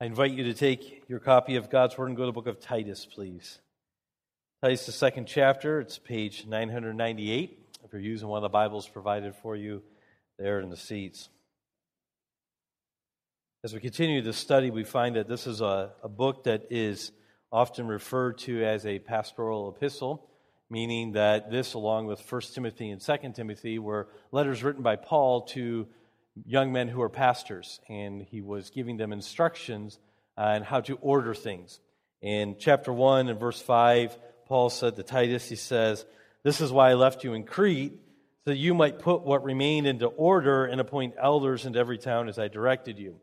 I invite you to take your copy of God's Word and go to the book of Titus, please. Titus, the second chapter, it's page 998. If you're using one of the Bibles provided for you there in the seats. As we continue this study, we find that this is a, a book that is often referred to as a pastoral epistle, meaning that this, along with 1 Timothy and 2 Timothy, were letters written by Paul to young men who are pastors, and he was giving them instructions on how to order things. In chapter 1 and verse 5, Paul said to Titus, he says, This is why I left you in Crete, so that you might put what remained into order and appoint elders in every town as I directed you.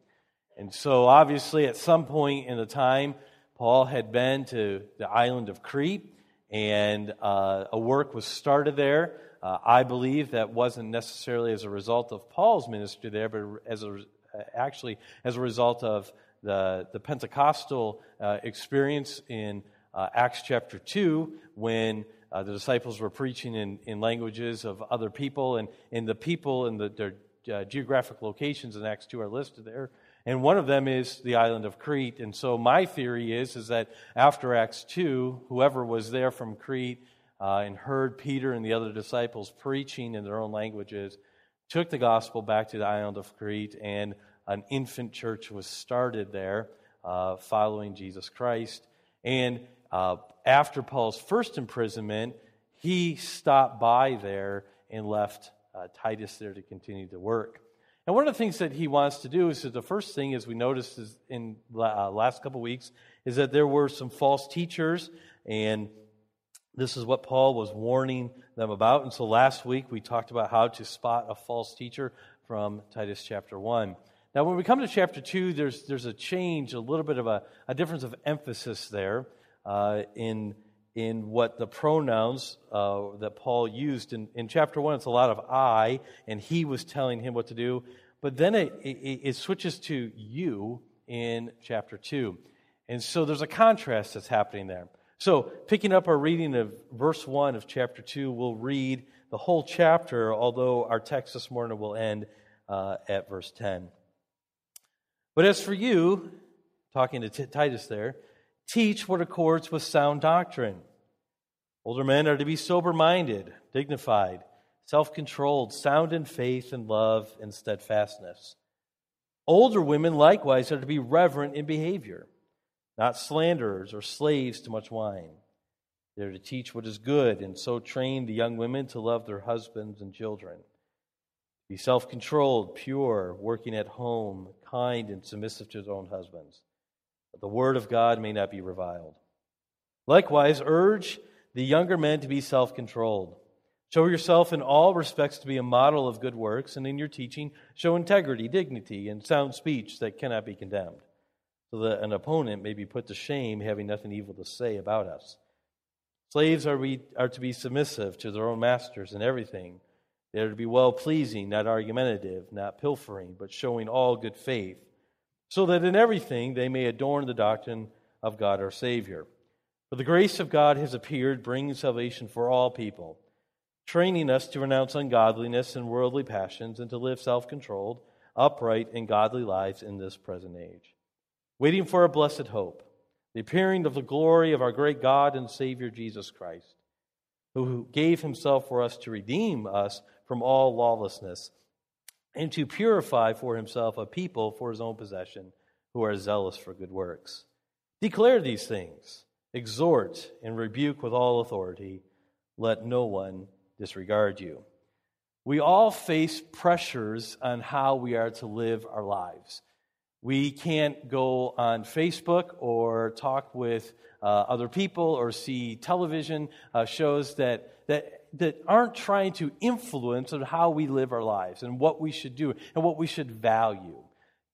And so, obviously, at some point in the time, Paul had been to the island of Crete, and uh, a work was started there. Uh, I believe that wasn't necessarily as a result of Paul's ministry there, but as a, actually as a result of the, the Pentecostal uh, experience in uh, Acts chapter 2 when uh, the disciples were preaching in, in languages of other people, and, and the people and the, their uh, geographic locations in Acts 2 are listed there. And one of them is the island of Crete. And so my theory is, is that after Acts 2, whoever was there from Crete uh, and heard Peter and the other disciples preaching in their own languages, took the gospel back to the island of Crete, and an infant church was started there uh, following Jesus Christ. And uh, after Paul's first imprisonment, he stopped by there and left uh, Titus there to continue to work. And one of the things that he wants to do is that the first thing, as we noticed in uh, last couple weeks, is that there were some false teachers and this is what Paul was warning them about. And so last week we talked about how to spot a false teacher from Titus chapter 1. Now, when we come to chapter 2, there's, there's a change, a little bit of a, a difference of emphasis there uh, in, in what the pronouns uh, that Paul used. In, in chapter 1, it's a lot of I, and he was telling him what to do. But then it, it, it switches to you in chapter 2. And so there's a contrast that's happening there. So, picking up our reading of verse 1 of chapter 2, we'll read the whole chapter, although our text this morning will end uh, at verse 10. But as for you, talking to T- Titus there, teach what accords with sound doctrine. Older men are to be sober minded, dignified, self controlled, sound in faith and love and steadfastness. Older women likewise are to be reverent in behavior not slanderers or slaves to much wine. They're to teach what is good and so train the young women to love their husbands and children. Be self controlled, pure, working at home, kind, and submissive to their own husbands, that the word of God may not be reviled. Likewise, urge the younger men to be self controlled. Show yourself in all respects to be a model of good works, and in your teaching, show integrity, dignity, and sound speech that cannot be condemned so that an opponent may be put to shame, having nothing evil to say about us. Slaves are, we, are to be submissive to their own masters in everything. They are to be well pleasing, not argumentative, not pilfering, but showing all good faith, so that in everything they may adorn the doctrine of God our Savior. For the grace of God has appeared, bringing salvation for all people, training us to renounce ungodliness and worldly passions, and to live self controlled, upright, and godly lives in this present age waiting for a blessed hope, the appearing of the glory of our great God and Savior Jesus Christ, who gave himself for us to redeem us from all lawlessness and to purify for himself a people for his own possession who are zealous for good works. Declare these things, exhort and rebuke with all authority. Let no one disregard you. We all face pressures on how we are to live our lives. We can't go on Facebook or talk with uh, other people or see television uh, shows that, that, that aren't trying to influence how we live our lives and what we should do and what we should value.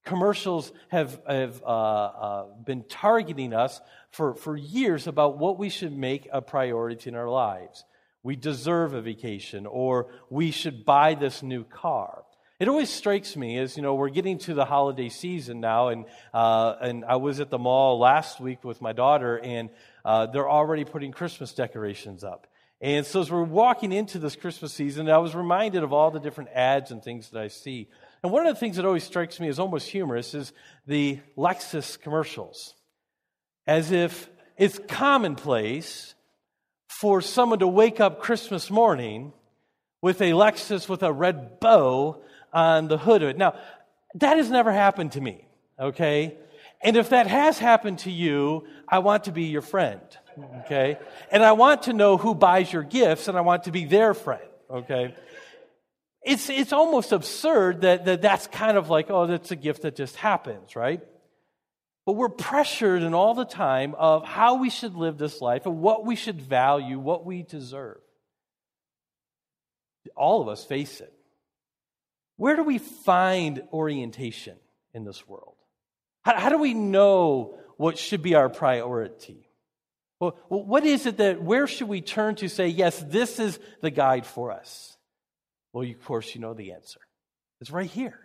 Commercials have, have uh, uh been targeting us for, for years about what we should make a priority in our lives. We deserve a vacation, or we should buy this new car. It always strikes me as, you know, we're getting to the holiday season now, and, uh, and I was at the mall last week with my daughter, and uh, they're already putting Christmas decorations up. And so as we're walking into this Christmas season, I was reminded of all the different ads and things that I see. And one of the things that always strikes me as almost humorous is the Lexus commercials. As if it's commonplace for someone to wake up Christmas morning with a Lexus with a red bow on the hood of it. Now, that has never happened to me, okay? And if that has happened to you, I want to be your friend, okay? And I want to know who buys your gifts, and I want to be their friend, okay? It's, it's almost absurd that, that that's kind of like, oh, that's a gift that just happens, right? But we're pressured in all the time of how we should live this life and what we should value, what we deserve. All of us face it. Where do we find orientation in this world? How, how do we know what should be our priority? Well, what is it that, where should we turn to say, yes, this is the guide for us? Well, of course, you know the answer. It's right here.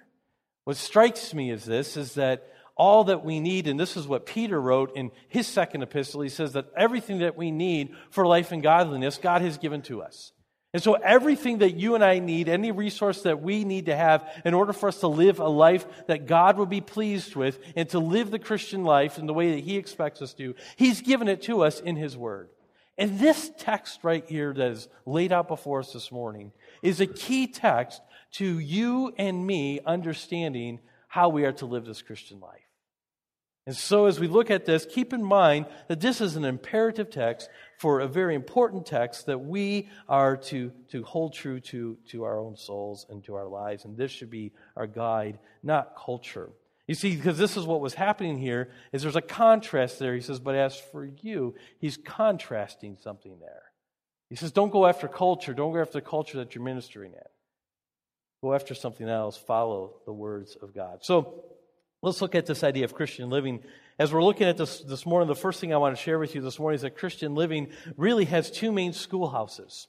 What strikes me is this, is that all that we need, and this is what Peter wrote in his second epistle, he says that everything that we need for life and godliness, God has given to us. And so, everything that you and I need, any resource that we need to have in order for us to live a life that God will be pleased with and to live the Christian life in the way that He expects us to, He's given it to us in His Word. And this text right here that is laid out before us this morning is a key text to you and me understanding how we are to live this Christian life. And so, as we look at this, keep in mind that this is an imperative text for a very important text that we are to, to hold true to, to our own souls and to our lives. And this should be our guide, not culture. You see, because this is what was happening here, is there's a contrast there. He says, but as for you, he's contrasting something there. He says, don't go after culture. Don't go after the culture that you're ministering at. Go after something else. Follow the words of God. So, Let's look at this idea of Christian living. As we're looking at this this morning, the first thing I want to share with you this morning is that Christian living really has two main schoolhouses.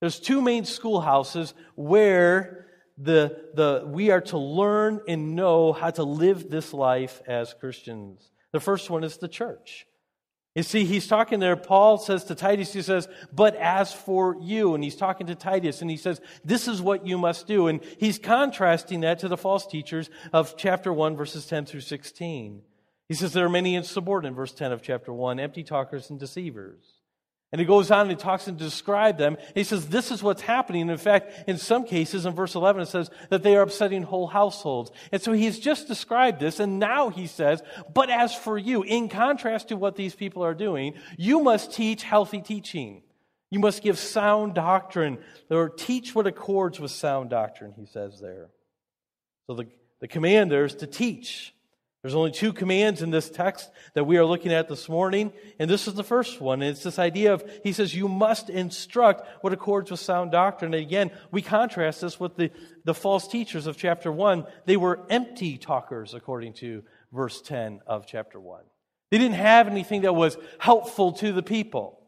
There's two main schoolhouses where the, the, we are to learn and know how to live this life as Christians. The first one is the church. You see, he's talking there. Paul says to Titus, he says, But as for you, and he's talking to Titus, and he says, This is what you must do. And he's contrasting that to the false teachers of chapter 1, verses 10 through 16. He says, There are many insubordinate, verse 10 of chapter 1, empty talkers and deceivers. And he goes on and he talks and describes them. He says, this is what's happening. In fact, in some cases, in verse 11, it says that they are upsetting whole households. And so he's just described this. And now he says, but as for you, in contrast to what these people are doing, you must teach healthy teaching. You must give sound doctrine or teach what accords with sound doctrine, he says there. So the, the command there is to teach. There's only two commands in this text that we are looking at this morning, and this is the first one. It's this idea of, he says, you must instruct what accords with sound doctrine. And again, we contrast this with the, the false teachers of chapter 1. They were empty talkers, according to verse 10 of chapter 1. They didn't have anything that was helpful to the people.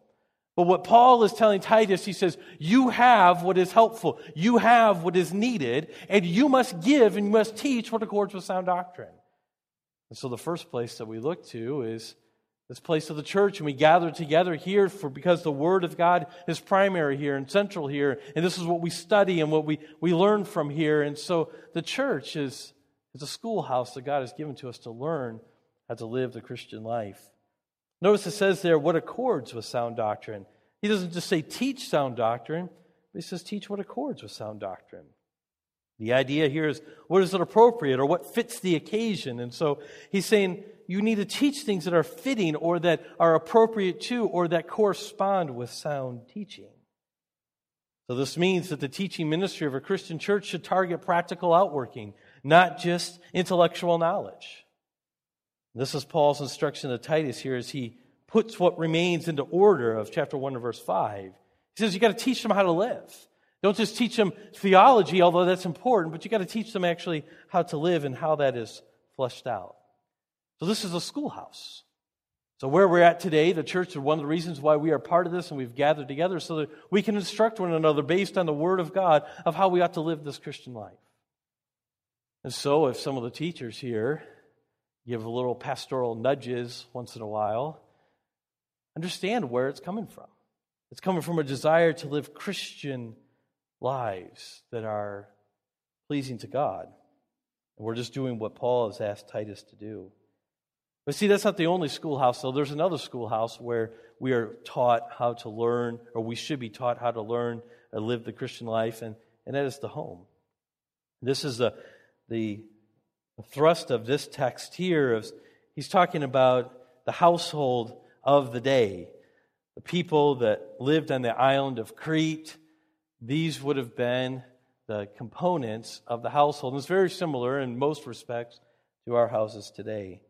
But what Paul is telling Titus, he says, you have what is helpful. You have what is needed, and you must give and you must teach what accords with sound doctrine. And so the first place that we look to is this place of the church, and we gather together here for because the Word of God is primary here and central here, and this is what we study and what we, we learn from here. And so the church is, is a schoolhouse that God has given to us to learn how to live the Christian life. Notice it says there what accords with sound doctrine. He doesn't just say teach sound doctrine, but he says teach what accords with sound doctrine. The idea here is what is it appropriate or what fits the occasion? And so he's saying you need to teach things that are fitting or that are appropriate to or that correspond with sound teaching. So this means that the teaching ministry of a Christian church should target practical outworking, not just intellectual knowledge. This is Paul's instruction to Titus here as he puts what remains into order of chapter 1 and verse 5. He says you got to teach them how to live. Don't just teach them theology, although that's important, but you got to teach them actually how to live and how that is fleshed out. So this is a schoolhouse. So where we're at today, the church is one of the reasons why we are part of this and we've gathered together so that we can instruct one another based on the word of God of how we ought to live this Christian life. And so if some of the teachers here give a little pastoral nudges once in a while, understand where it's coming from. It's coming from a desire to live Christian lives that are pleasing to God. And we're just doing what Paul has asked Titus to do. But see, that's not the only schoolhouse, though. There's another schoolhouse where we are taught how to learn, or we should be taught how to learn and live the Christian life, and, and that is the home. This is the, the thrust of this text here. Is he's talking about the household of the day, the people that lived on the island of Crete. These would have been the components of the household. And it's very similar in most respects to our houses today.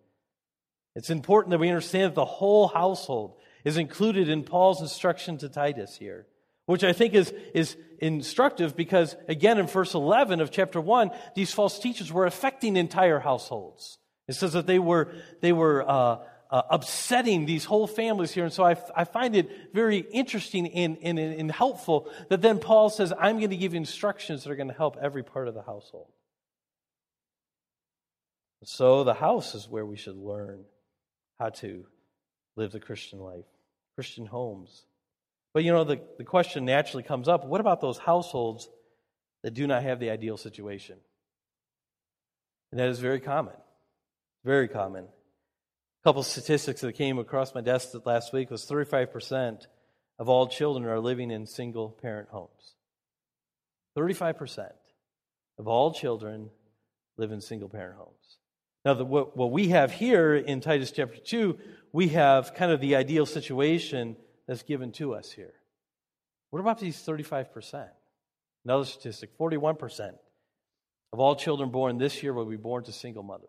It's important that we understand that the whole household is included in Paul's instruction to Titus here, which I think is, is instructive because, again, in verse 11 of chapter 1, these false teachers were affecting entire households. It says that they were, they were uh, uh, upsetting these whole families here. And so I, I find it very interesting and, and, and helpful that then Paul says, I'm going to give instructions that are going to help every part of the household. So the house is where we should learn how to live the Christian life, Christian homes. But you know, the, the question naturally comes up what about those households that do not have the ideal situation? And that is very common. Very common. Couple statistics that came across my desk last week was 35% of all children are living in single parent homes. 35% of all children live in single parent homes. Now, the, what, what we have here in Titus chapter 2, we have kind of the ideal situation that's given to us here. What about these 35%? Another statistic 41% of all children born this year will be born to single mothers.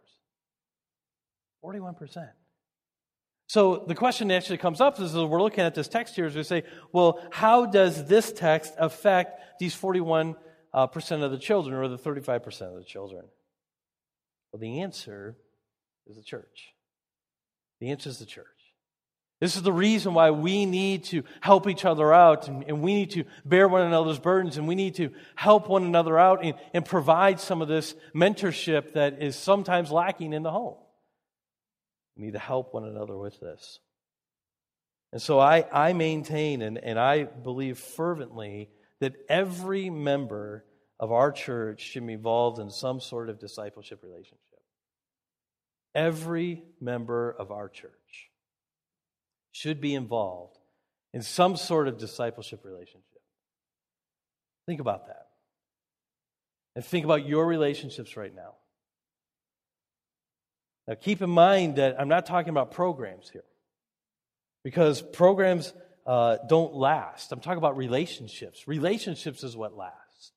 41%. So the question actually comes up is we're looking at this text here, is we say, well, how does this text affect these 41% uh, of the children or the 35% of the children? Well, the answer is the church. The answer is the church. This is the reason why we need to help each other out and, and, we need to bear one another's burdens and we need to help one another out and, and provide some of this mentorship that is sometimes lacking in the home. We need to help one another with this. And so I, I maintain and, and I believe fervently that every member of our church should be involved in some sort of discipleship relationship. Every member of our church should be involved in some sort of discipleship relationship. Think about that. And think about your relationships right now. Now, keep in mind that I'm not talking about programs here, because programs uh, don't last. I'm talking about relationships. Relationships is what lasts.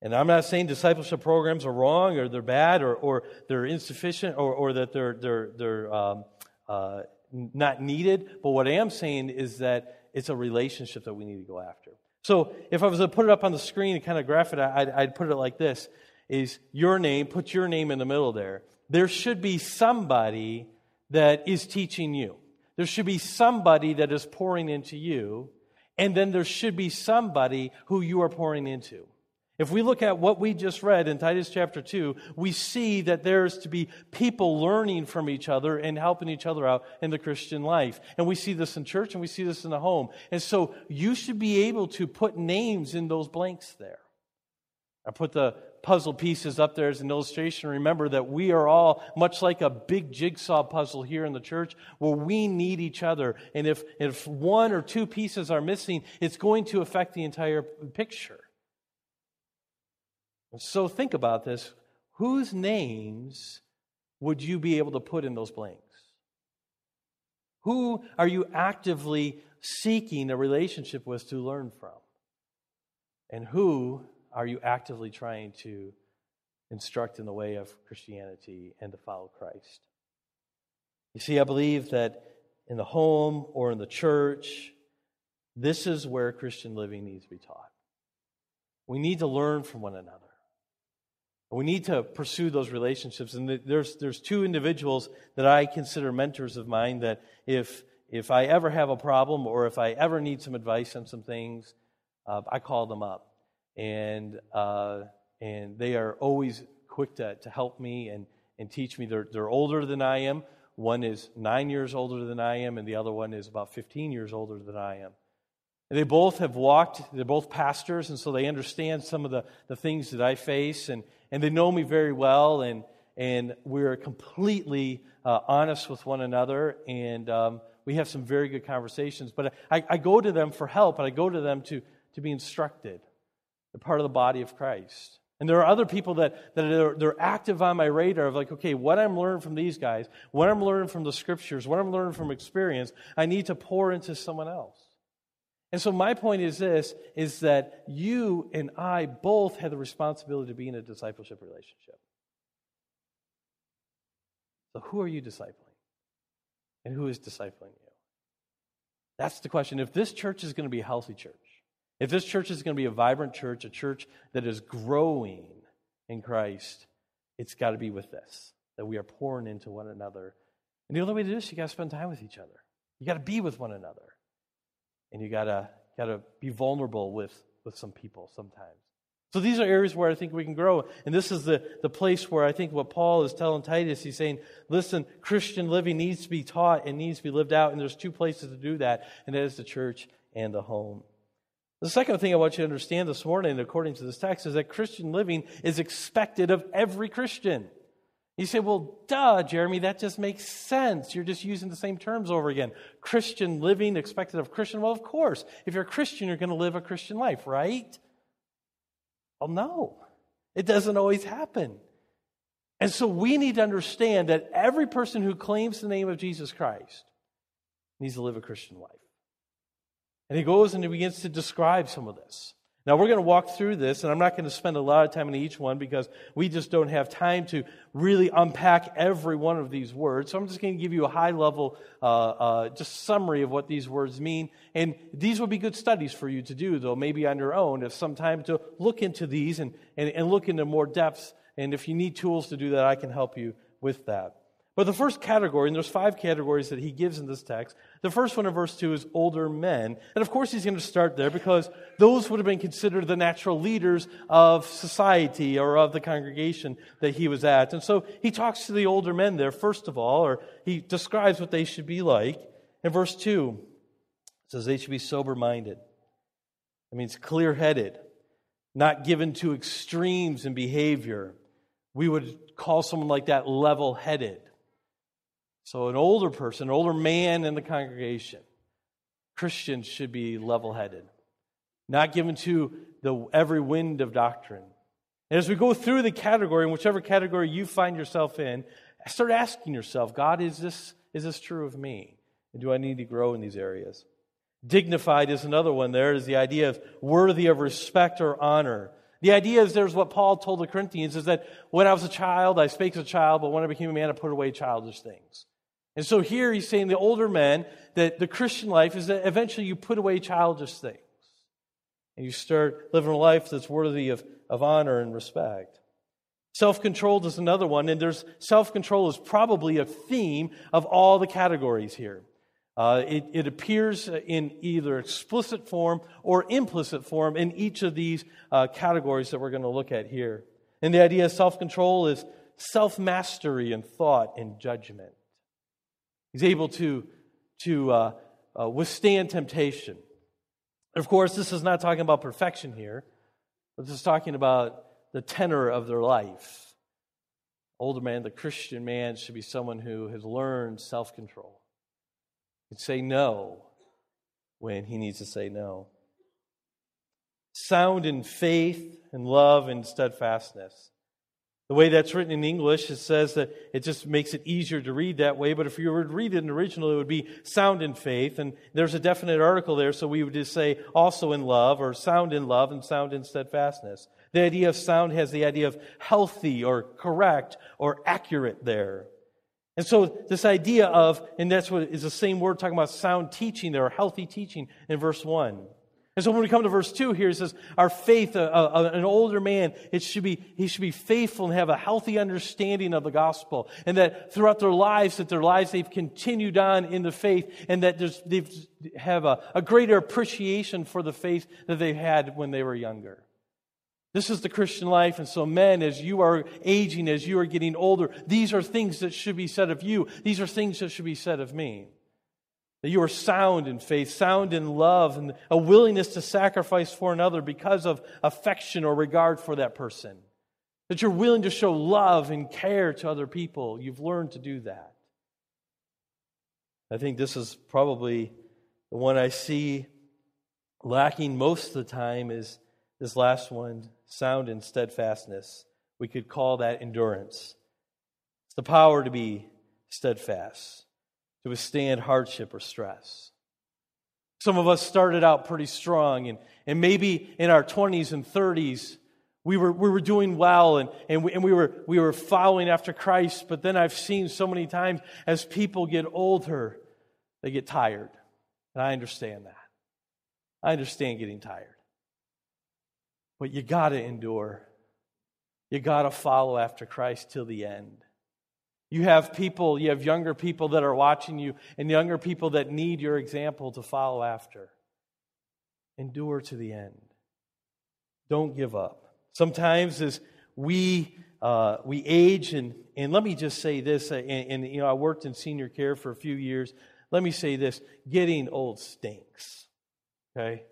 And I'm not saying discipleship programs are wrong or they're bad or, or they're insufficient or, or that they're, they're, they're um, uh, not needed. But what I am saying is that it's a relationship that we need to go after. So if I was to put it up on the screen and kind of graph it, I'd, I'd put it like this is your name, put your name in the middle there. There should be somebody that is teaching you. There should be somebody that is pouring into you. And then there should be somebody who you are pouring into. If we look at what we just read in Titus chapter 2, we see that there's to be people learning from each other and helping each other out in the Christian life. And we see this in church and we see this in the home. And so you should be able to put names in those blanks there. I put the puzzle pieces up there as an illustration. Remember that we are all much like a big jigsaw puzzle here in the church where we need each other. And if, if one or two pieces are missing, it's going to affect the entire picture. So think about this. Whose names would you be able to put in those blanks? Who are you actively seeking a relationship with to learn from? And who are you actively trying to instruct in the way of Christianity and to follow Christ? You see, I believe that in the home or in the church, this is where Christian living needs to be taught. We need to learn from one another. We need to pursue those relationships. And there's, there's two individuals that I consider mentors of mine that if, if I ever have a problem or if I ever need some advice on some things, uh, I call them up. And, uh, and they are always quick to, to help me and, and teach me. They're, they're older than I am. One is nine years older than I am, and the other one is about 15 years older than I am. And they both have walked, they're both pastors, and so they understand some of the, the things that I face. And, and they know me very well, and, and we're completely uh, honest with one another, and um, we have some very good conversations. But I, I go to them for help, and I go to them to, to be instructed. They're part of the body of Christ. And there are other people that, that are they're active on my radar of like, okay, what I'm learning from these guys, what I'm learning from the scriptures, what I'm learning from experience, I need to pour into someone else. And so my point is this is that you and I both have the responsibility to be in a discipleship relationship. So who are you discipling? And who is discipling you? That's the question. If this church is going to be a healthy church, if this church is going to be a vibrant church, a church that is growing in Christ, it's got to be with this that we are pouring into one another. And the only way to do this, you got to spend time with each other. You got to be with one another and you gotta gotta be vulnerable with with some people sometimes. So these are areas where I think we can grow. And this is the, the place where I think what Paul is telling Titus, he's saying, listen, Christian living needs to be taught and needs to be lived out. And there's two places to do that, and that is the church and the home. The second thing I want you to understand this morning, according to this text, is that Christian living is expected of every Christian. You say, well, duh, Jeremy, that just makes sense. You're just using the same terms over again. Christian living, expected of Christian. Well, of course. If you're a Christian, you're going to live a Christian life, right? Well, no. It doesn't always happen. And so we need to understand that every person who claims the name of Jesus Christ needs to live a Christian life. And he goes and he begins to describe some of this. Now, we're going to walk through this, and I'm not going to spend a lot of time on each one because we just don't have time to really unpack every one of these words. So I'm just going to give you a high level, uh, uh, just summary of what these words mean. And these would be good studies for you to do, though, maybe on your own, if some time to look into these and, and, and look into more depths. And if you need tools to do that, I can help you with that. But the first category, and there's five categories that he gives in this text. The first one in verse 2 is older men. And of course, he's going to start there because those would have been considered the natural leaders of society or of the congregation that he was at. And so he talks to the older men there, first of all, or he describes what they should be like. In verse 2, it says they should be sober minded. It means clear headed, not given to extremes in behavior. We would call someone like that level headed. So, an older person, an older man in the congregation, Christians should be level headed, not given to the every wind of doctrine. And as we go through the category, in whichever category you find yourself in, start asking yourself, God, is this, is this true of me? And do I need to grow in these areas? Dignified is another one. There is the idea of worthy of respect or honor. The idea is there's what Paul told the Corinthians is that when I was a child, I spake as a child, but when I became a man, I put away childish things. And so here he's saying the older men that the Christian life is that eventually you put away childish things and you start living a life that's worthy of, of honor and respect. Self control is another one, and there's self control is probably a theme of all the categories here. Uh, it, it, appears in either explicit form or implicit form in each of these uh, categories that we're going to look at here. And the idea of self control is self mastery in thought and judgment. He's able to, to uh, uh, withstand temptation. Of course, this is not talking about perfection here, but this is talking about the tenor of their life. Older man, the Christian man, should be someone who has learned self control. Can say no when he needs to say no. Sound in faith and love and steadfastness. The way that's written in English, it says that it just makes it easier to read that way. But if you were to read it in original, it would be sound in faith. And there's a definite article there, so we would just say also in love, or sound in love, and sound in steadfastness. The idea of sound has the idea of healthy, or correct, or accurate there. And so this idea of, and that's what is the same word talking about sound teaching there, or healthy teaching in verse 1. And so when we come to verse 2 here, it says, Our faith, uh, uh, an older man, it should be, he should be faithful and have a healthy understanding of the gospel. And that throughout their lives, that their lives, they've continued on in the faith and that they have a, a greater appreciation for the faith that they had when they were younger. This is the Christian life. And so, men, as you are aging, as you are getting older, these are things that should be said of you. These are things that should be said of me. That you are sound in faith, sound in love, and a willingness to sacrifice for another because of affection or regard for that person. that you're willing to show love and care to other people. You've learned to do that. I think this is probably the one I see lacking most of the time is this last one sound and steadfastness. We could call that endurance. It's the power to be steadfast, to withstand hardship or stress. Some of us started out pretty strong, and, and maybe in our 20s and 30s, we were, we were doing well and, and, we, and we, were, we were following after Christ. But then I've seen so many times as people get older, they get tired. And I understand that. I understand getting tired. But you got to endure. You got to follow after Christ till the end. You have people, you have younger people that are watching you, and younger people that need your example to follow after. Endure to the end. Don't give up. Sometimes as we uh, we age, and, and let me just say this, uh, and, and, you know, I worked in senior care for a few years. Let me say this getting old stinks. Okay?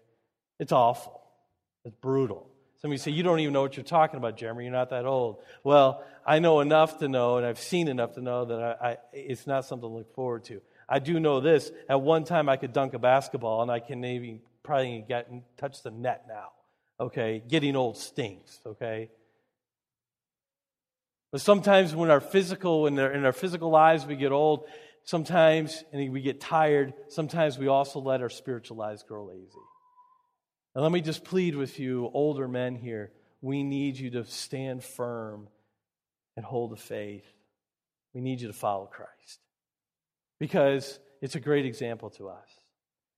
It's awful. It's brutal. Some of you say, You don't even know what you're talking about, Jeremy. You're not that old. Well, I know enough to know, and I've seen enough to know that I, I, it's not something to look forward to. I do know this. At one time, I could dunk a basketball, and I can maybe probably get and touch the net now. Okay? Getting old stinks, okay? But sometimes when our physical, when in our physical lives we get old, sometimes and we get tired, sometimes we also let our spiritual lives grow lazy. And let me just plead with you, older men here. We need you to stand firm and hold the faith. We need you to follow Christ because it's a great example to us.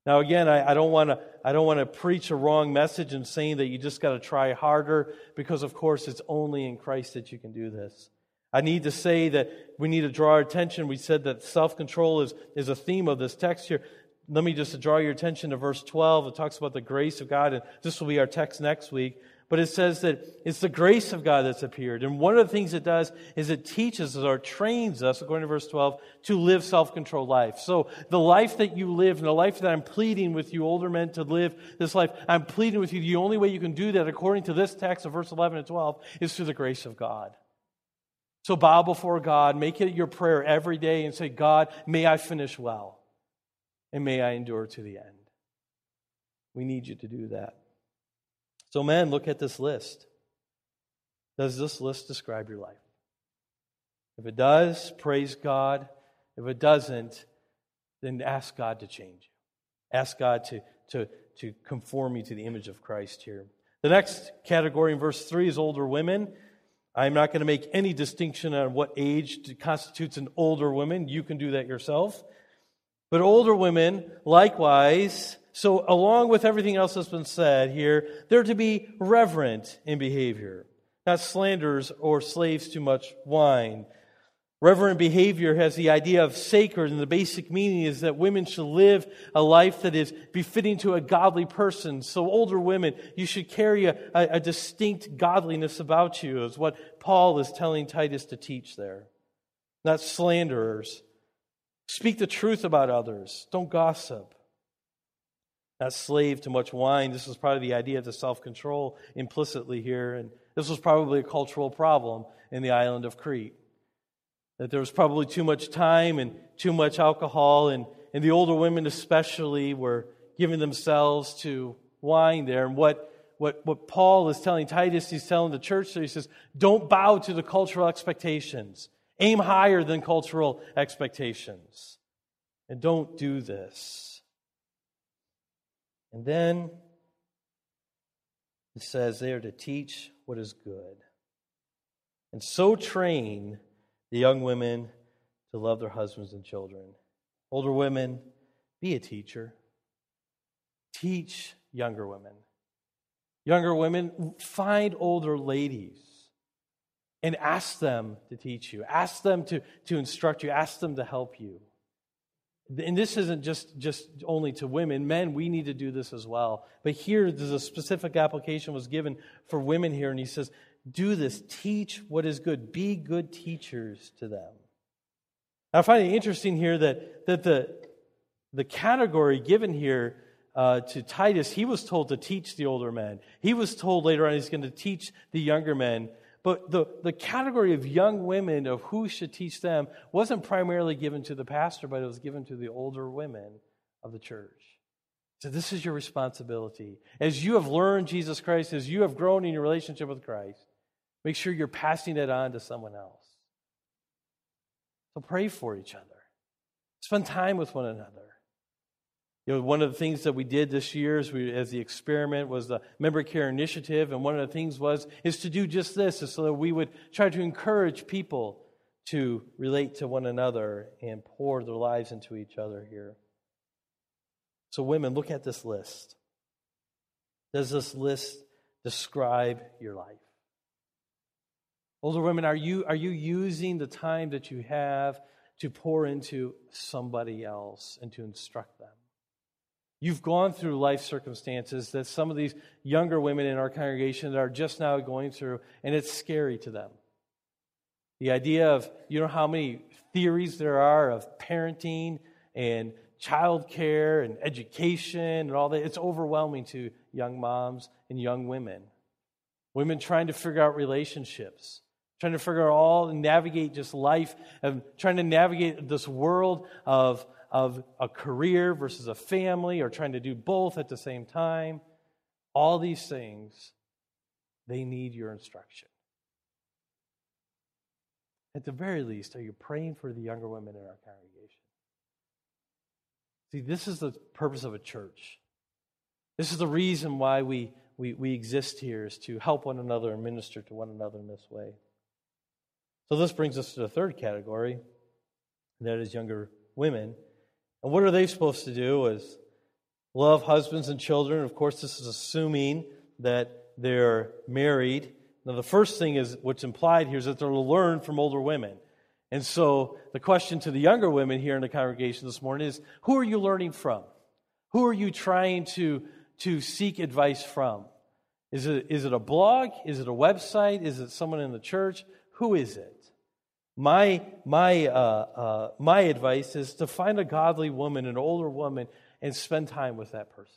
Now, again, I, don't want to I don't want to preach a wrong message in saying that you just got to try harder because, of course, it's only in Christ that you can do this. I need to say that we need to draw our attention. We said that self control is, is a theme of this text here let me just draw your attention to verse 12. It talks about the grace of God, and this will be our text next week. But it says that it's the grace of God that's appeared. And one of the things it does is it teaches us or trains us, according to verse 12, to live self controlled life. So the life that you live and the life that I'm pleading with you, older men, to live this life, I'm pleading with you. The only way you can do that, according to this text of verse 11 and 12, is through the grace of God. So bow before God, make it your prayer every day, and say, God, may I finish well and may I endure to the end. We need you to do that. So, men, look at this list. Does this list describe your life? If it does, praise God. If it doesn't, then ask God to change you. Ask God to, to, to conform you to the image of Christ here. The next category in verse 3 is older women. I'm not going to make any distinction on what age constitutes an older woman. You can do that yourself. But older women, likewise, so along with everything else that's been said here, they're to be reverent in behavior, not slanderers or slaves to much wine. Reverent behavior has the idea of sacred, and the basic meaning is that women should live a life that is befitting to a godly person. So, older women, you should carry a, a, a distinct godliness about you, is what Paul is telling Titus to teach there. Not slanderers, Speak the truth about others. Don't gossip. Not slave to much wine. This was probably the idea of the self control implicitly here. And this was probably a cultural problem in the island of Crete. That there was probably too much time and too much alcohol, and, and the older women, especially, were giving themselves to wine there. And what, what, what Paul is telling Titus, he's telling the church there, he says, don't bow to the cultural expectations. Aim higher than cultural expectations. And don't do this. And then it says they are to teach what is good. And so train the young women to love their husbands and children. Older women, be a teacher. Teach younger women. Younger women, find older ladies and ask them to teach you, ask them to, to instruct you, ask them to help you. And this isn't just, just only to women. Men, we need to do this as well. But here, there's a specific application was given for women here, and he says, do this. Teach what is good. Be good teachers to them. I find it interesting here that, that the, the category given here uh, to Titus, he was told to teach the older men. He was told later on he's going to teach the younger men But the, the category of young women, of who should teach them, wasn't primarily given to the pastor, but it was given to the older women of the church. So, this is your responsibility. As you have learned Jesus Christ, as you have grown in your relationship with Christ, make sure you're passing it on to someone else. So, pray for each other, spend time with one another. You know, one of the things that we did this year as, we, as the experiment was the member care initiative, and one of the things was is to do just this, is so that we would try to encourage people to relate to one another and pour their lives into each other here. So, women, look at this list. Does this list describe your life? Older women, are you, are you using the time that you have to pour into somebody else and to instruct them? You've gone through life circumstances that some of these younger women in our congregation are just now going through, and it's scary to them. The idea of, you know, how many theories there are of parenting and childcare and education and all that, it's overwhelming to young moms and young women. Women trying to figure out relationships, trying to figure out all, navigate just life, and trying to navigate this world of of a career versus a family or trying to do both at the same time. All these things, they need your instruction. At the very least, are you praying for the younger women in our congregation? See, this is the purpose of a church. This is the reason why we, we, we exist here, is to help one another and minister to one another in this way. So, this brings us to the third category, that is younger women. And what are they supposed to do? Is love husbands and children. Of course, this is assuming that they're married. Now, the first thing is what's implied here is that they're to learn from older women. And so, the question to the younger women here in the congregation this morning is who are you learning from? Who are you trying to, to seek advice from? Is it, is it a blog? Is it a website? Is it someone in the church? Who is it? My, my, uh, uh, my advice is to find a godly woman, an older woman, and spend time with that person.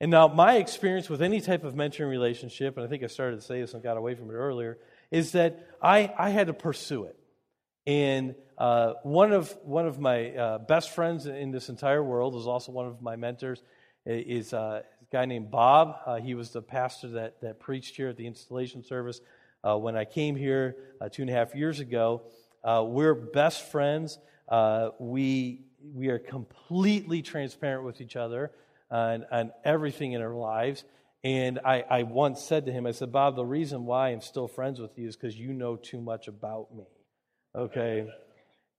And now, my experience with any type of mentoring relationship, and I think I started to say this and got away from it earlier, is that I, I had to pursue it. And uh, one, of, one of my uh, best friends in this entire world is also one of my mentors, is uh, a guy named Bob. Uh, he was the pastor that, that preached here at the installation service uh, when I came here uh, two and a half years ago. Uh, we're best friends. Uh, we, we are completely transparent with each other on, on everything in our lives. And I, I once said to him, I said, Bob, the reason why I'm still friends with you is because you know too much about me. Okay?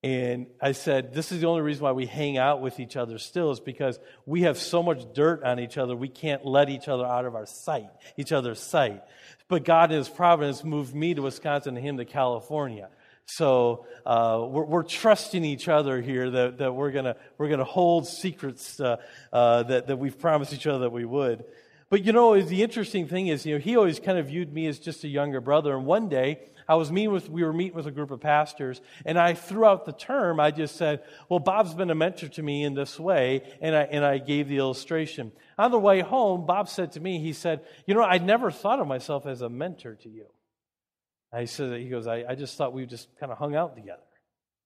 And I said, This is the only reason why we hang out with each other still, is because we have so much dirt on each other, we can't let each other out of our sight, each other's sight. But God, in His providence, moved me to Wisconsin and him to California. So uh, we're, we're, trusting each other here that, that we're going we're gonna hold secrets uh, uh, that, that we've promised each other that we would. But you know, the interesting thing is, you know, he always kind of viewed me as just a younger brother. And one day, I was meeting with, we were meeting with a group of pastors, and I, throughout the term, I just said, well, Bob's been a mentor to me in this way, and I, and I gave the illustration. On the way home, Bob said to me, he said, you know, I never thought of myself as a mentor to you. I said, he goes, I, I just thought we just kind of hung out together.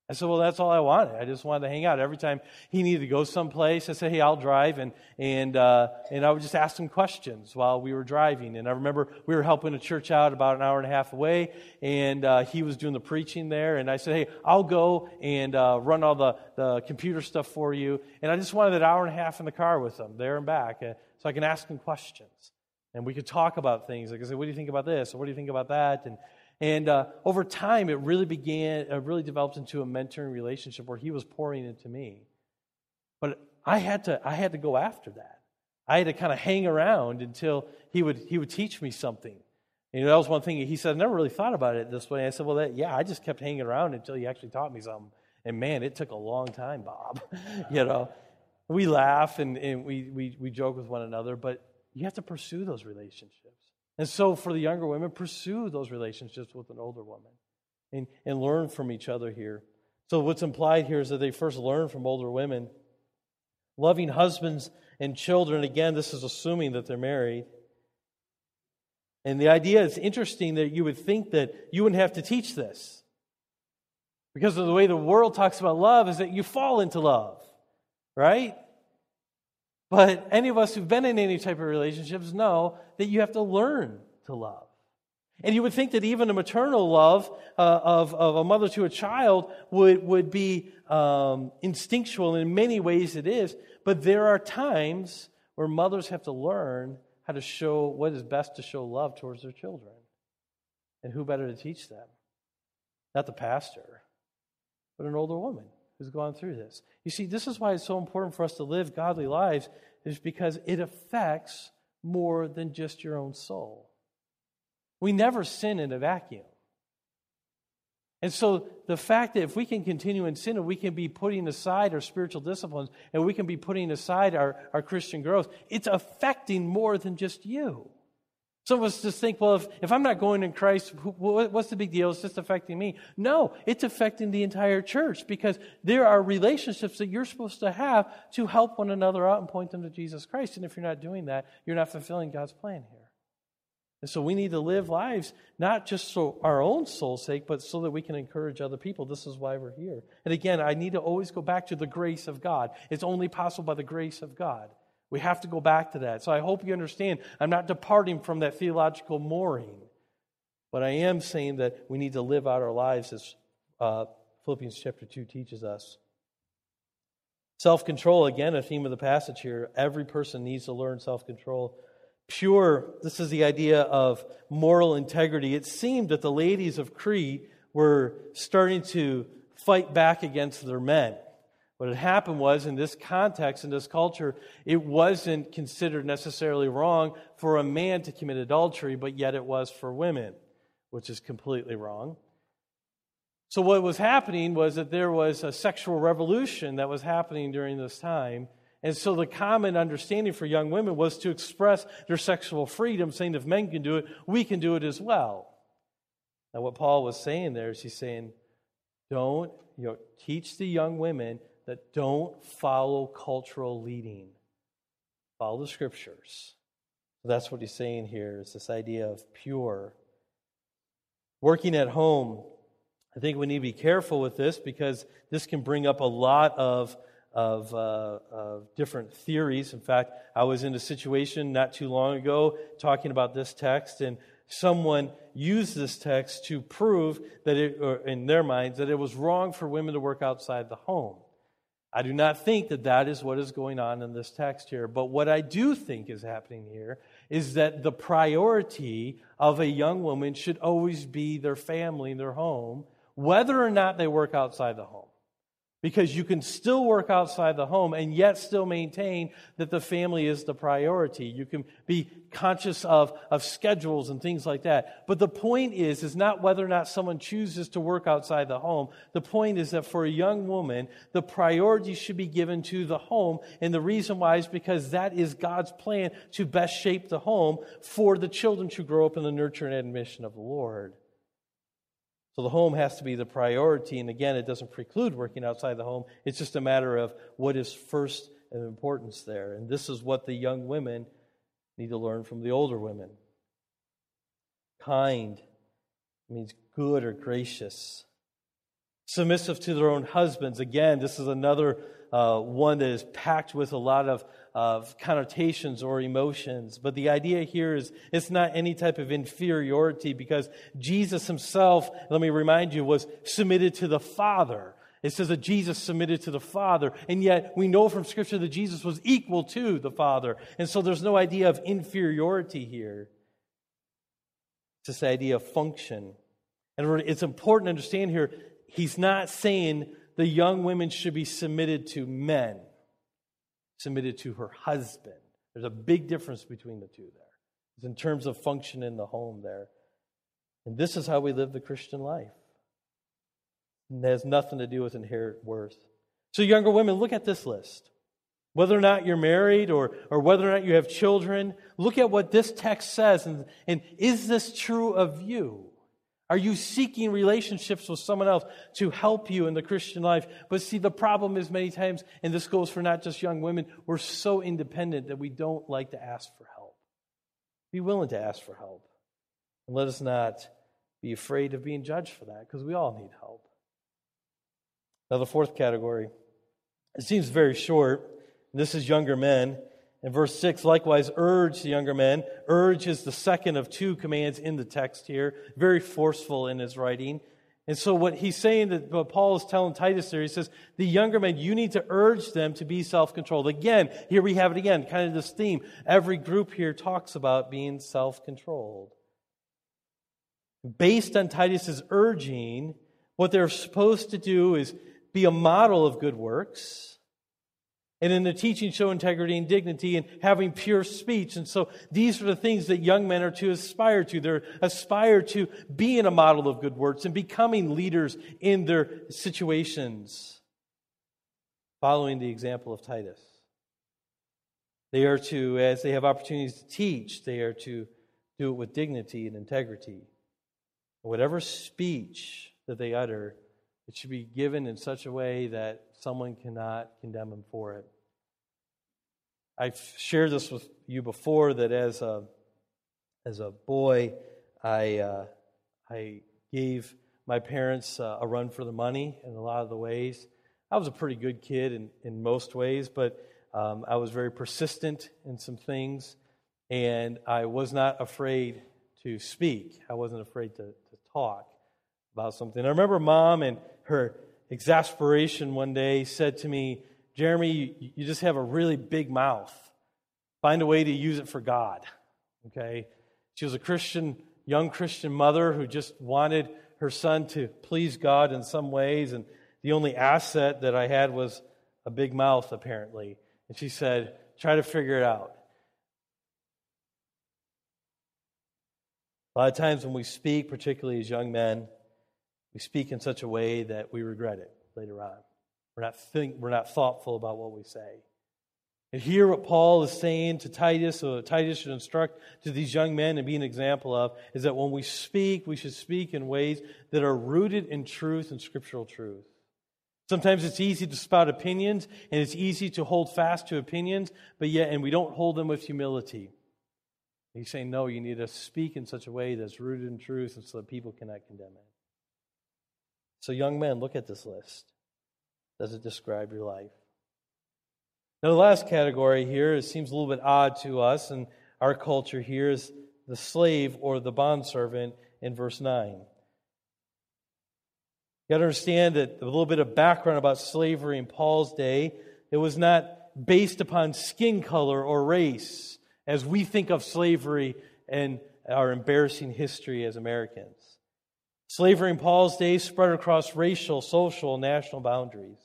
I said, well, that's all I wanted. I just wanted to hang out. Every time he needed to go someplace, I said, hey, I'll drive. And, and, uh, and I would just ask him questions while we were driving. And I remember we were helping a church out about an hour and a half away, and uh, he was doing the preaching there. And I said, hey, I'll go and uh, run all the, the computer stuff for you. And I just wanted that hour and a half in the car with him, there and back, uh, so I can ask him questions. And we could talk about things. Like I said, what do you think about this? Or what do you think about that? And, and uh, over time, it really began, uh, really developed into a mentoring relationship where he was pouring into me. But I had to, I had to go after that. I had to kind of hang around until he would, he would teach me something. You know, that was one thing he said, I never really thought about it this way. I said, Well, that, yeah, I just kept hanging around until he actually taught me something. And man, it took a long time, Bob. you know, we laugh and, and we, we, we joke with one another, but you have to pursue those relationships. And so, for the younger women, pursue those relationships with an older woman and, and learn from each other here. So, what's implied here is that they first learn from older women. Loving husbands and children, again, this is assuming that they're married. And the idea is interesting that you would think that you wouldn't have to teach this. Because of the way the world talks about love is that you fall into love, right? But any of us who've been in any type of relationships know that you have to learn to love. And you would think that even a maternal love uh, of, of a mother to a child would, would be um, instinctual. In many ways, it is. But there are times where mothers have to learn how to show what is best to show love towards their children. And who better to teach them? Not the pastor, but an older woman who's gone through this. You see, this is why it's so important for us to live godly lives, is because it affects more than just your own soul. We never sin in a vacuum. And so the fact that if we can continue in sin and we can be putting aside our spiritual disciplines and we can be putting aside our, our Christian growth, it's affecting more than just you. Some of us just think, well, if, if I'm not going in Christ, what's the big deal? It's just affecting me. No, it's affecting the entire church because there are relationships that you're supposed to have to help one another out and point them to Jesus Christ. And if you're not doing that, you're not fulfilling God's plan here. And so we need to live lives not just for our own soul's sake, but so that we can encourage other people. This is why we're here. And again, I need to always go back to the grace of God. It's only possible by the grace of God. We have to go back to that. So I hope you understand I'm not departing from that theological mooring, but I am saying that we need to live out our lives as uh, Philippians chapter 2 teaches us. Self control, again, a theme of the passage here. Every person needs to learn self control. Pure, this is the idea of moral integrity. It seemed that the ladies of Crete were starting to fight back against their men. What had happened was, in this context, in this culture, it wasn't considered necessarily wrong for a man to commit adultery, but yet it was for women, which is completely wrong. So, what was happening was that there was a sexual revolution that was happening during this time and so the common understanding for young women was to express their sexual freedom, saying if men can do it, we can do it as well. Now, what Paul was saying there is he's saying, don't, you know, teach the young women that don't follow cultural leading. Follow the scriptures. That's what he's saying here is this idea of pure. Working at home, I think we need to be careful with this because this can bring up a lot of of, uh, of different theories. In fact, I was in a situation not too long ago talking about this text, and someone used this text to prove that it, in their minds, that it was wrong for women to work outside the home. I do not think that that is what is going on in this text here. But what I do think is happening here is that the priority of a young woman should always be their family, their home, whether or not they work outside the home because you can still work outside the home and yet still maintain that the family is the priority. You can be conscious of, of schedules and things like that. But the point is, is not whether or not someone chooses to work outside the home. The point is that for a young woman, the priority should be given to the home. And the reason why is because that is God's plan to best shape the home for the children to grow up in the nurture and admission of the Lord. So the home has to be the priority. And again, it doesn't preclude working outside the home. It's just a matter of what is first of importance there. And this is what the young women need to learn from the older women. Kind means good or gracious. Submissive to their own husbands. Again, this is another uh, one that is packed with a lot of of connotations or emotions. But the idea here is it's not any type of inferiority because Jesus himself, let me remind you, was submitted to the Father. It says that Jesus submitted to the Father, and yet we know from Scripture that Jesus was equal to the Father. And so there's no idea of inferiority here. It's this idea of function. And it's important to understand here, he's not saying the young women should be submitted to men submitted to her husband. There's a big difference between the two there. It's in terms of function in the home there. And this is how we live the Christian life. And it has nothing to do with inherent worth. So, younger women, look at this list. Whether or not you're married or, or whether or not you have children, look at what this text says. And, and is this true of you? Are you seeking relationships with someone else to help you in the Christian life? But see, the problem is many times, and this goes for not just young women, we're so independent that we don't like to ask for help. Be willing to ask for help. And let us not be afraid of being judged for that because we all need help. Now, the fourth category, it seems very short. This is younger men. In verse 6, likewise, urge the younger men. Urge is the second of two commands in the text here, very forceful in his writing. And so, what he's saying that what Paul is telling Titus there, he says, the younger men, you need to urge them to be self controlled. Again, here we have it again, kind of this theme. Every group here talks about being self controlled. Based on Titus's urging, what they're supposed to do is be a model of good works and in the teaching show integrity and dignity and having pure speech. And so these are the things that young men are to aspire to. They're aspire to being a model of good works and becoming leaders in their situations, following the example of Titus. They are to, as they have opportunities to teach, they are to do it with dignity and integrity. Whatever speech that they utter, it should be given in such a way that someone cannot condemn them for it. I've shared this with you before that as a, as a boy, I, uh, I gave my parents uh, a run for the money in a lot of the ways. I was a pretty good kid in, in most ways, but um, I was very persistent in some things, and I was not afraid to speak. I wasn't afraid to, to talk about something. I remember mom and her exasperation one day said to me, Jeremy, you, just have a really big mouth. Find a way to use it for God. Okay? She was a Christian, young Christian mother who just wanted her son to please God in some ways, and the only asset that I had was a big mouth, apparently. And she said, Try to figure it out. A lot of times when we speak, particularly as young men, we speak in such a way that we regret it later on. We're not, think, we're not thoughtful about what we say. And hear what Paul is saying to Titus, or Titus should instruct to these young men and be an example of, is that when we speak, we should speak in ways that are rooted in truth and scriptural truth. Sometimes it's easy to spout opinions, and it's easy to hold fast to opinions, but yet, and we don't hold them with humility. He's saying, no, you need to speak in such a way that's rooted in truth and so that people cannot condemn it. So, young men, look at this list. Does it describe your life? Now, the last category here seems a little bit odd to us, and our culture here is the slave or the bondservant in verse 9. You got to understand that a little bit of background about slavery in Paul's day, it was not based upon skin color or race as we think of slavery and our embarrassing history as Americans. Slavery in Paul's day spread across racial, social, and national boundaries.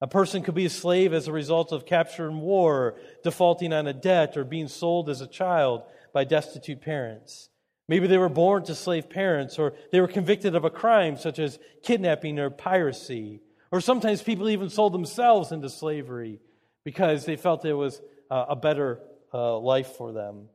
A person could be a slave as a result of capture in war, defaulting on a debt, or being sold as a child by destitute parents. Maybe they were born to slave parents, or they were convicted of a crime such as kidnapping or piracy. Or sometimes people even sold themselves into slavery because they felt it was a better uh, life for them.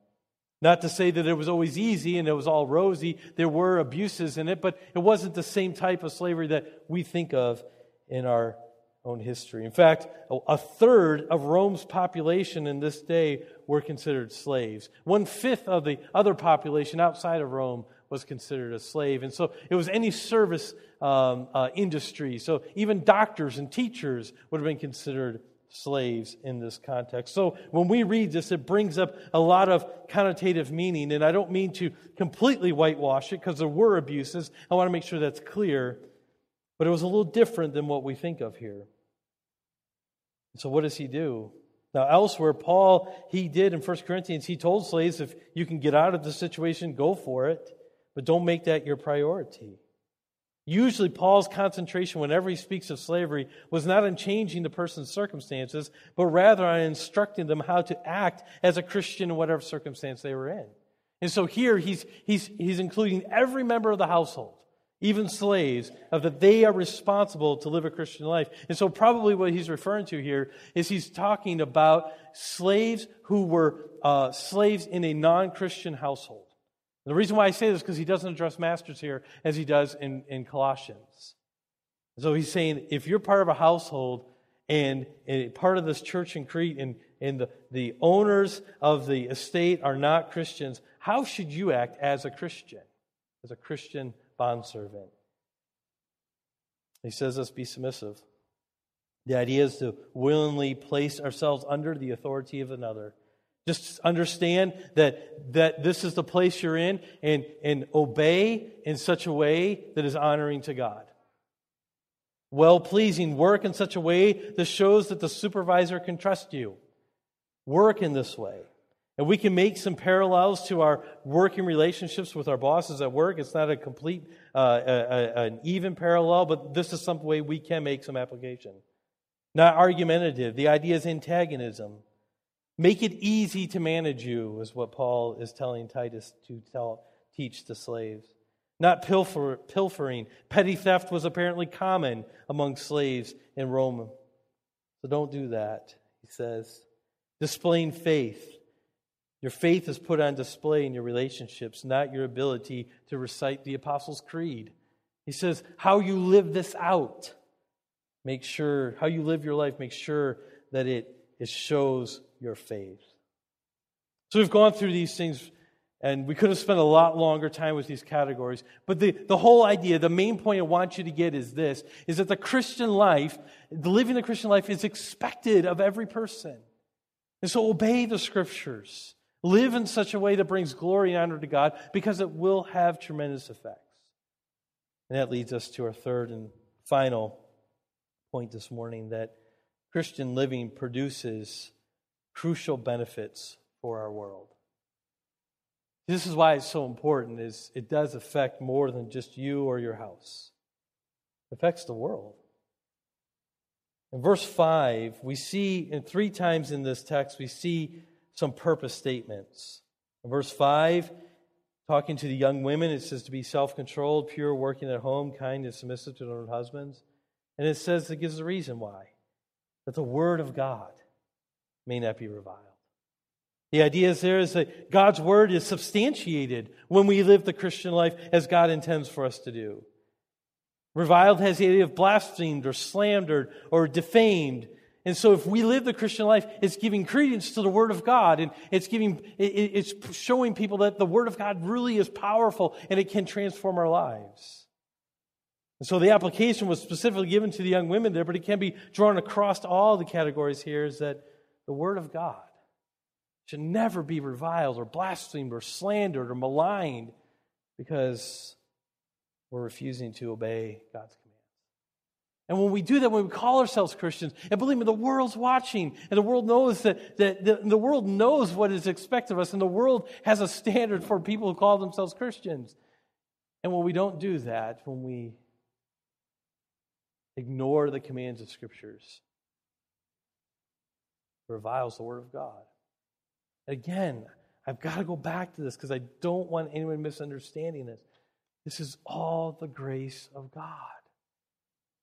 Not to say that it was always easy and it was all rosy. There were abuses in it, but it wasn't the same type of slavery that we think of in our own history. In fact, a third of Rome's population in this day were considered slaves. One fifth of the other population outside of Rome was considered a slave. And so it was any service um, uh, industry. So even doctors and teachers would have been considered slaves in this context. So when we read this, it brings up a lot of connotative meaning. And I don't mean to completely whitewash it because there were abuses. I want to make sure that's clear. But it was a little different than what we think of here. So what does he do? Now, elsewhere, Paul, he did in 1 Corinthians, he told slaves if you can get out of the situation, go for it, but don't make that your priority. Usually, Paul's concentration, whenever he speaks of slavery, was not on changing the person's circumstances, but rather on instructing them how to act as a Christian in whatever circumstance they were in. And so here, he's, he's, he's including every member of the household even slaves, of that they are responsible to live a Christian life. And so, probably what he's referring to here is he's talking about slaves who were uh, slaves in a non Christian household. The reason why I say this is because he doesn't address masters here as he does in, in Colossians. So he's saying if you're part of a household and, and part of this church in Crete, and, and the, the owners of the estate are not Christians, how should you act as a Christian, as a Christian bondservant? He says, let's be submissive. The idea is to willingly place ourselves under the authority of another. Just understand that, that this is the place you're in and, and obey in such a way that is honoring to God. Well pleasing, work in such a way that shows that the supervisor can trust you. Work in this way. And we can make some parallels to our working relationships with our bosses at work. It's not a complete, uh, a, a, an even parallel, but this is some way we can make some application. Not argumentative. The idea is antagonism. Make it easy to manage you, is what Paul is telling Titus to tell, teach the slaves. Not pilfer, pilfering. Petty theft was apparently common among slaves in Rome. So don't do that, he says. Displaying faith. Your faith is put on display in your relationships, not your ability to recite the Apostles' Creed. He says, how you live this out. Make sure, how you live your life, make sure that it, it shows your faith. So we've gone through these things, and we could have spent a lot longer time with these categories. But the, the whole idea, the main point I want you to get is this is that the Christian life, the living the Christian life is expected of every person. And so obey the scriptures. Live in such a way that brings glory and honor to God because it will have tremendous effects. And that leads us to our third and final point this morning that Christian living produces crucial benefits for our world. This is why it's so important is it does affect more than just you or your house. It affects the world. In verse 5, we see, and three times in this text, we see some purpose statements. In verse 5, talking to the young women, it says to be self controlled, pure, working at home, kind, and submissive to their husbands. And it says it gives a reason why that the word of God may not be reviled. The idea is there is that God's word is substantiated when we live the Christian life as God intends for us to do. Reviled has the idea of blasphemed or slandered or defamed. And so if we live the Christian life, it's giving credence to the Word of God and it's giving, it's showing people that the Word of God really is powerful and it can transform our lives. And so the application was specifically given to the young women there, but it can be drawn across all the categories here is that the Word of God should never be reviled or blasphemed or slandered or maligned because we're refusing to obey God's commands. And when we do that, when we call ourselves Christians, and believe me, the world's watching, and the world knows that, that the, the world knows what is expected of us, and the world has a standard for people who call themselves Christians. And when we don't do that, when we ignore the commands of Scriptures, reviles the Word of God. Again, I've got to go back to this because I don't want anyone misunderstanding this. This is all the grace of God.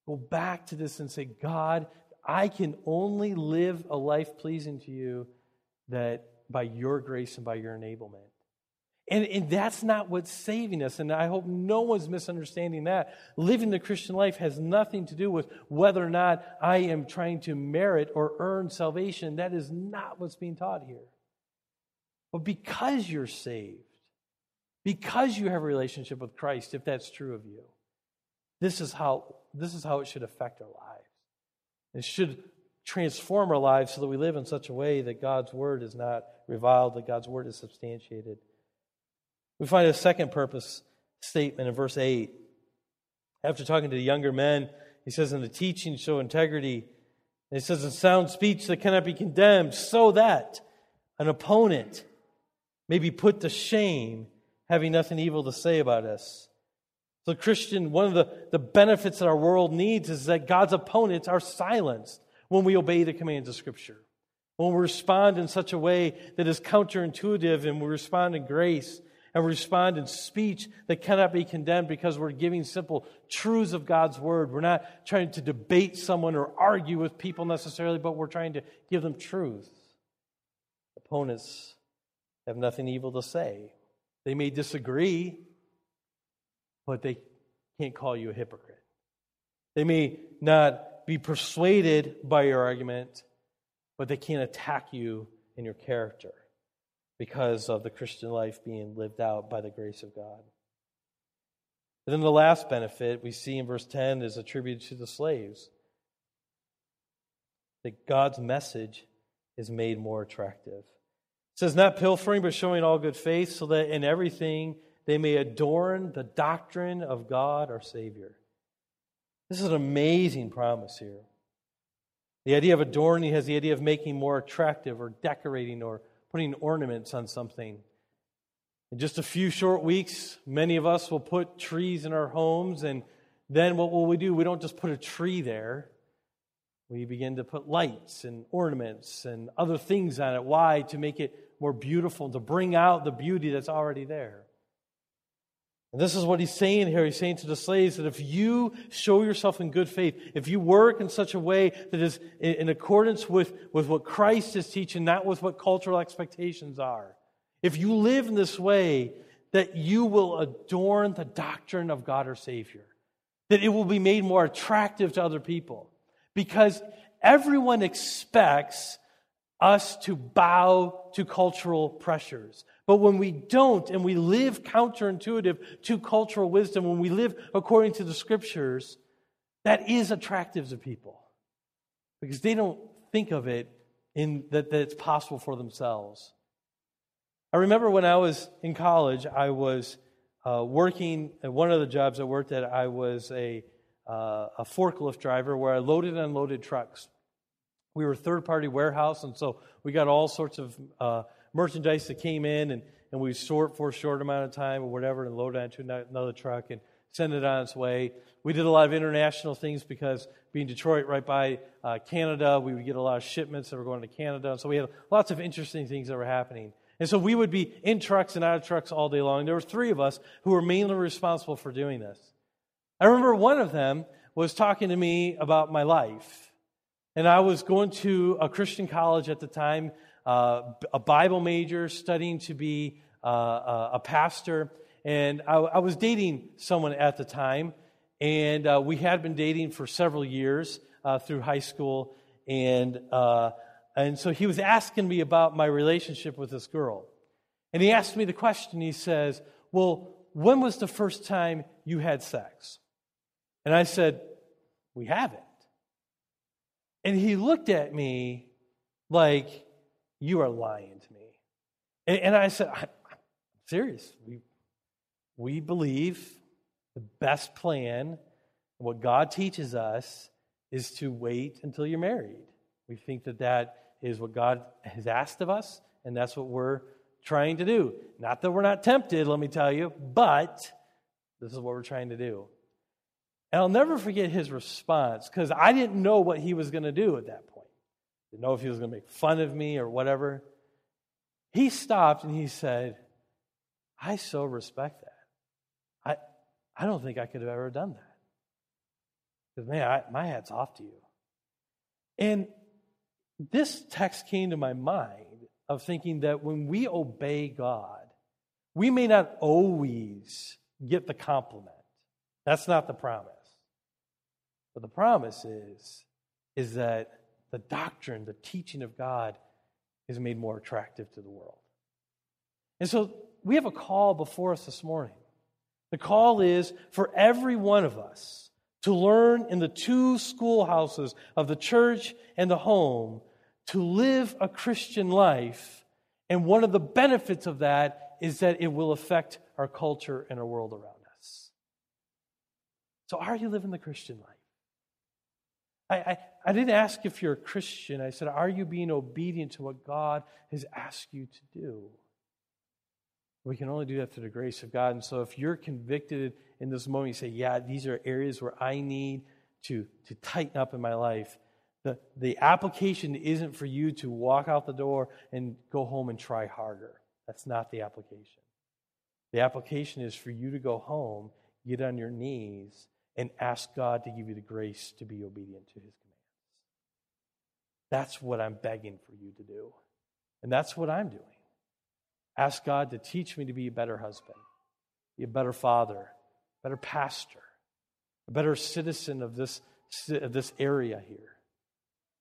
Go back to this and say, God, I can only live a life pleasing to you that by your grace and by your enablement. And, and that's not what's saving us. And I hope no one's misunderstanding that. Living the Christian life has nothing to do with whether or not I am trying to merit or earn salvation. That is not what's being taught here. But because you're saved, because you have a relationship with Christ, if that's true of you, this is how, this is how it should affect our lives. It should transform our lives so that we live in such a way that God's word is not reviled, that God's word is substantiated. We find a second purpose statement in verse 8. After talking to the younger men, he says, In the teaching, show integrity. And he says, In sound speech that cannot be condemned, so that an opponent may be put to shame, having nothing evil to say about us. So, Christian, one of the, the benefits that our world needs is that God's opponents are silenced when we obey the commands of Scripture. When we respond in such a way that is counterintuitive and we respond in grace and respond in speech that cannot be condemned because we're giving simple truths of God's word. We're not trying to debate someone or argue with people necessarily, but we're trying to give them truth. Opponents have nothing evil to say. They may disagree, but they can't call you a hypocrite. They may not be persuaded by your argument, but they can't attack you in your character because of the Christian life being lived out by the grace of God. And then the last benefit we see in verse 10 is attributed to the slaves that God's message is made more attractive. It says, Not pilfering, but showing all good faith, so that in everything they may adorn the doctrine of God our Savior. This is an amazing promise here. The idea of adorning has the idea of making more attractive or decorating or putting ornaments on something. In just a few short weeks, many of us will put trees in our homes, and then what will we do? We don't just put a tree there. We begin to put lights and ornaments and other things on it. Why? To make it more beautiful, to bring out the beauty that's already there. And this is what he's saying here. He's saying to the slaves that if you show yourself in good faith, if you work in such a way that is in accordance with, with what Christ is teaching, not with what cultural expectations are, if you live in this way, that you will adorn the doctrine of God our Savior, that it will be made more attractive to other people. Because everyone expects us to bow to cultural pressures. But when we don't and we live counterintuitive to cultural wisdom, when we live according to the scriptures, that is attractive to people because they don't think of it in that, that it's possible for themselves. I remember when I was in college, I was uh, working at one of the jobs I worked at, I was a, uh, a forklift driver where I loaded and unloaded trucks. We were a third party warehouse, and so we got all sorts of uh, merchandise that came in and, and we sort for a short amount of time or whatever and load it onto another truck and send it on its way. We did a lot of international things because being Detroit right by uh, Canada, we would get a lot of shipments that were going to Canada. So we had lots of interesting things that were happening. And so we would be in trucks and out of trucks all day long. There were three of us who were mainly responsible for doing this. I remember one of them was talking to me about my life. And I was going to a Christian college at the time uh, a Bible major, studying to be uh, a pastor. And I, I, was dating someone at the time, and uh, we had been dating for several years uh, through high school. And, uh, and so he was asking me about my relationship with this girl. And he asked me the question he says, Well, when was the first time you had sex? And I said, We haven't. And he looked at me like, you are lying to me. And, and I said, I'm serious. We, we believe the best plan, what God teaches us, is to wait until you're married. We think that that is what God has asked of us, and that's what we're trying to do. Not that we're not tempted, let me tell you, but this is what we're trying to do. And I'll never forget his response because I didn't know what he was going to do at that point. Didn't know if he was going to make fun of me or whatever. He stopped and he said, I so respect that. I, I don't think I could have ever done that. Because, man, I, my hat's off to you. And this text came to my mind of thinking that when we obey God, we may not always get the compliment. That's not the promise. But the promise is, is that the doctrine, the teaching of God is made more attractive to the world. And so we have a call before us this morning. The call is for every one of us to learn in the two schoolhouses of the church and the home to live a Christian life. And one of the benefits of that is that it will affect our culture and our world around us. So, are you living the Christian life? I, I, I, didn't ask if you're a Christian. I said, Are you being obedient to what God has asked you to do? We can only do that through the grace of God. And so if you're convicted in this moment, you say, Yeah, these are areas where I need to, to tighten up in my life. The, the application isn't for you to walk out the door and go home and try harder. That's not the application. The application is for you to go home, get on your knees, and ask God to give you the grace to be obedient to his commands. That's what I'm begging for you to do. And that's what I'm doing. Ask God to teach me to be a better husband, be a better father, better pastor, a better citizen of this, of this area here.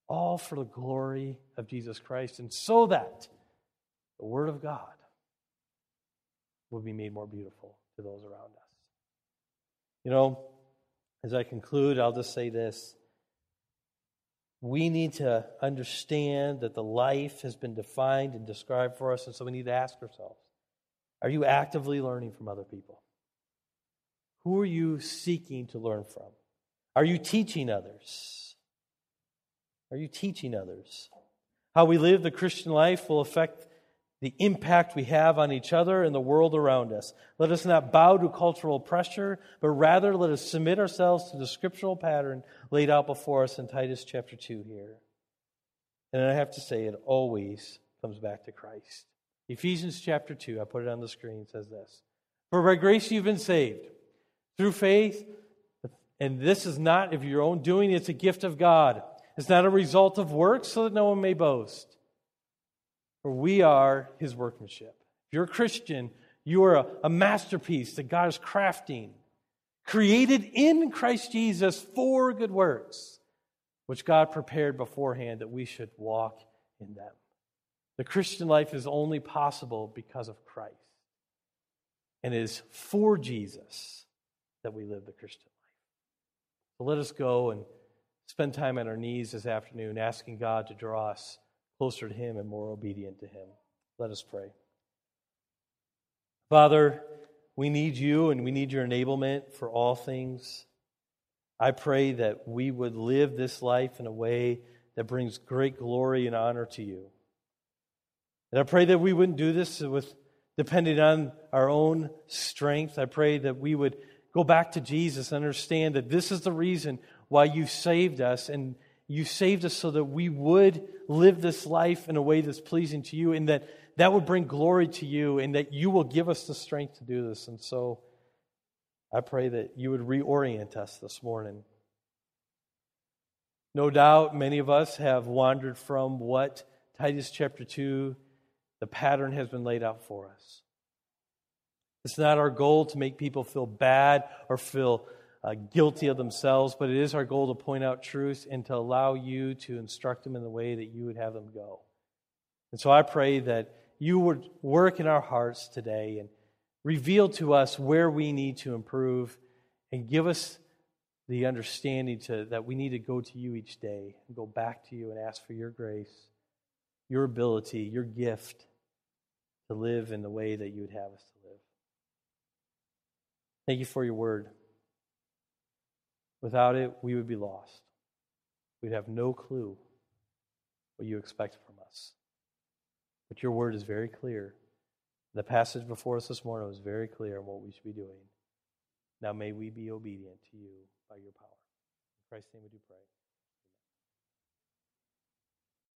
All for the glory of Jesus Christ, and so that the Word of God will be made more beautiful to those around us. You know, as I conclude, I'll just say this. We need to understand that the life has been defined and described for us, and so we need to ask ourselves are you actively learning from other people? Who are you seeking to learn from? Are you teaching others? Are you teaching others? How we live the Christian life will affect the impact we have on each other and the world around us. Let us not bow to cultural pressure, but rather let us submit ourselves to the scriptural pattern laid out before us in Titus chapter 2 here. And I have to say, it always comes back to Christ. Ephesians chapter 2, I put it on the screen, says this For by grace you've been saved through faith, and this is not of your own doing, it's a gift of God. It's not a result of works, so that no one may boast. For we are his workmanship. If you're a Christian, you are a, a masterpiece that God is crafting, created in Christ Jesus for good works, which God prepared beforehand that we should walk in them. The Christian life is only possible because of Christ. And it is for Jesus that we live the Christian life. So let us go and spend time on our knees this afternoon asking God to draw us closer to Him and more obedient to Him. Let us pray. Father, we need you and we need your enablement for all things. I pray that we would live this life in a way that brings great glory and honor to you. And I pray that we wouldn't do this with depending on our own strength. I pray that we would go back to Jesus and understand that this is the reason why you saved us and you saved us so that we would live this life in a way that's pleasing to you and that that would bring glory to you and that you will give us the strength to do this. And so I pray that you would reorient us this morning. No doubt many of us have wandered from what Titus chapter 2, the pattern has been laid out for us. It's not our goal to make people feel bad or feel uh, guilty of themselves, but it is our goal to point out truth and to allow you to instruct them in the way that you would have them go. And so I pray that you would work in our hearts today and reveal to us where we need to improve and give us the understanding to, that we need to go to you each day and go back to you and ask for your grace, your ability, your gift to live in the way that you would have us to live. Thank you for your word. Without it, we would be lost. We'd have no clue what you expect from us. But your word is very clear. The passage before us this morning was very clear on what we should be doing. Now may we be obedient to you by your power. In Christ's name we do pray.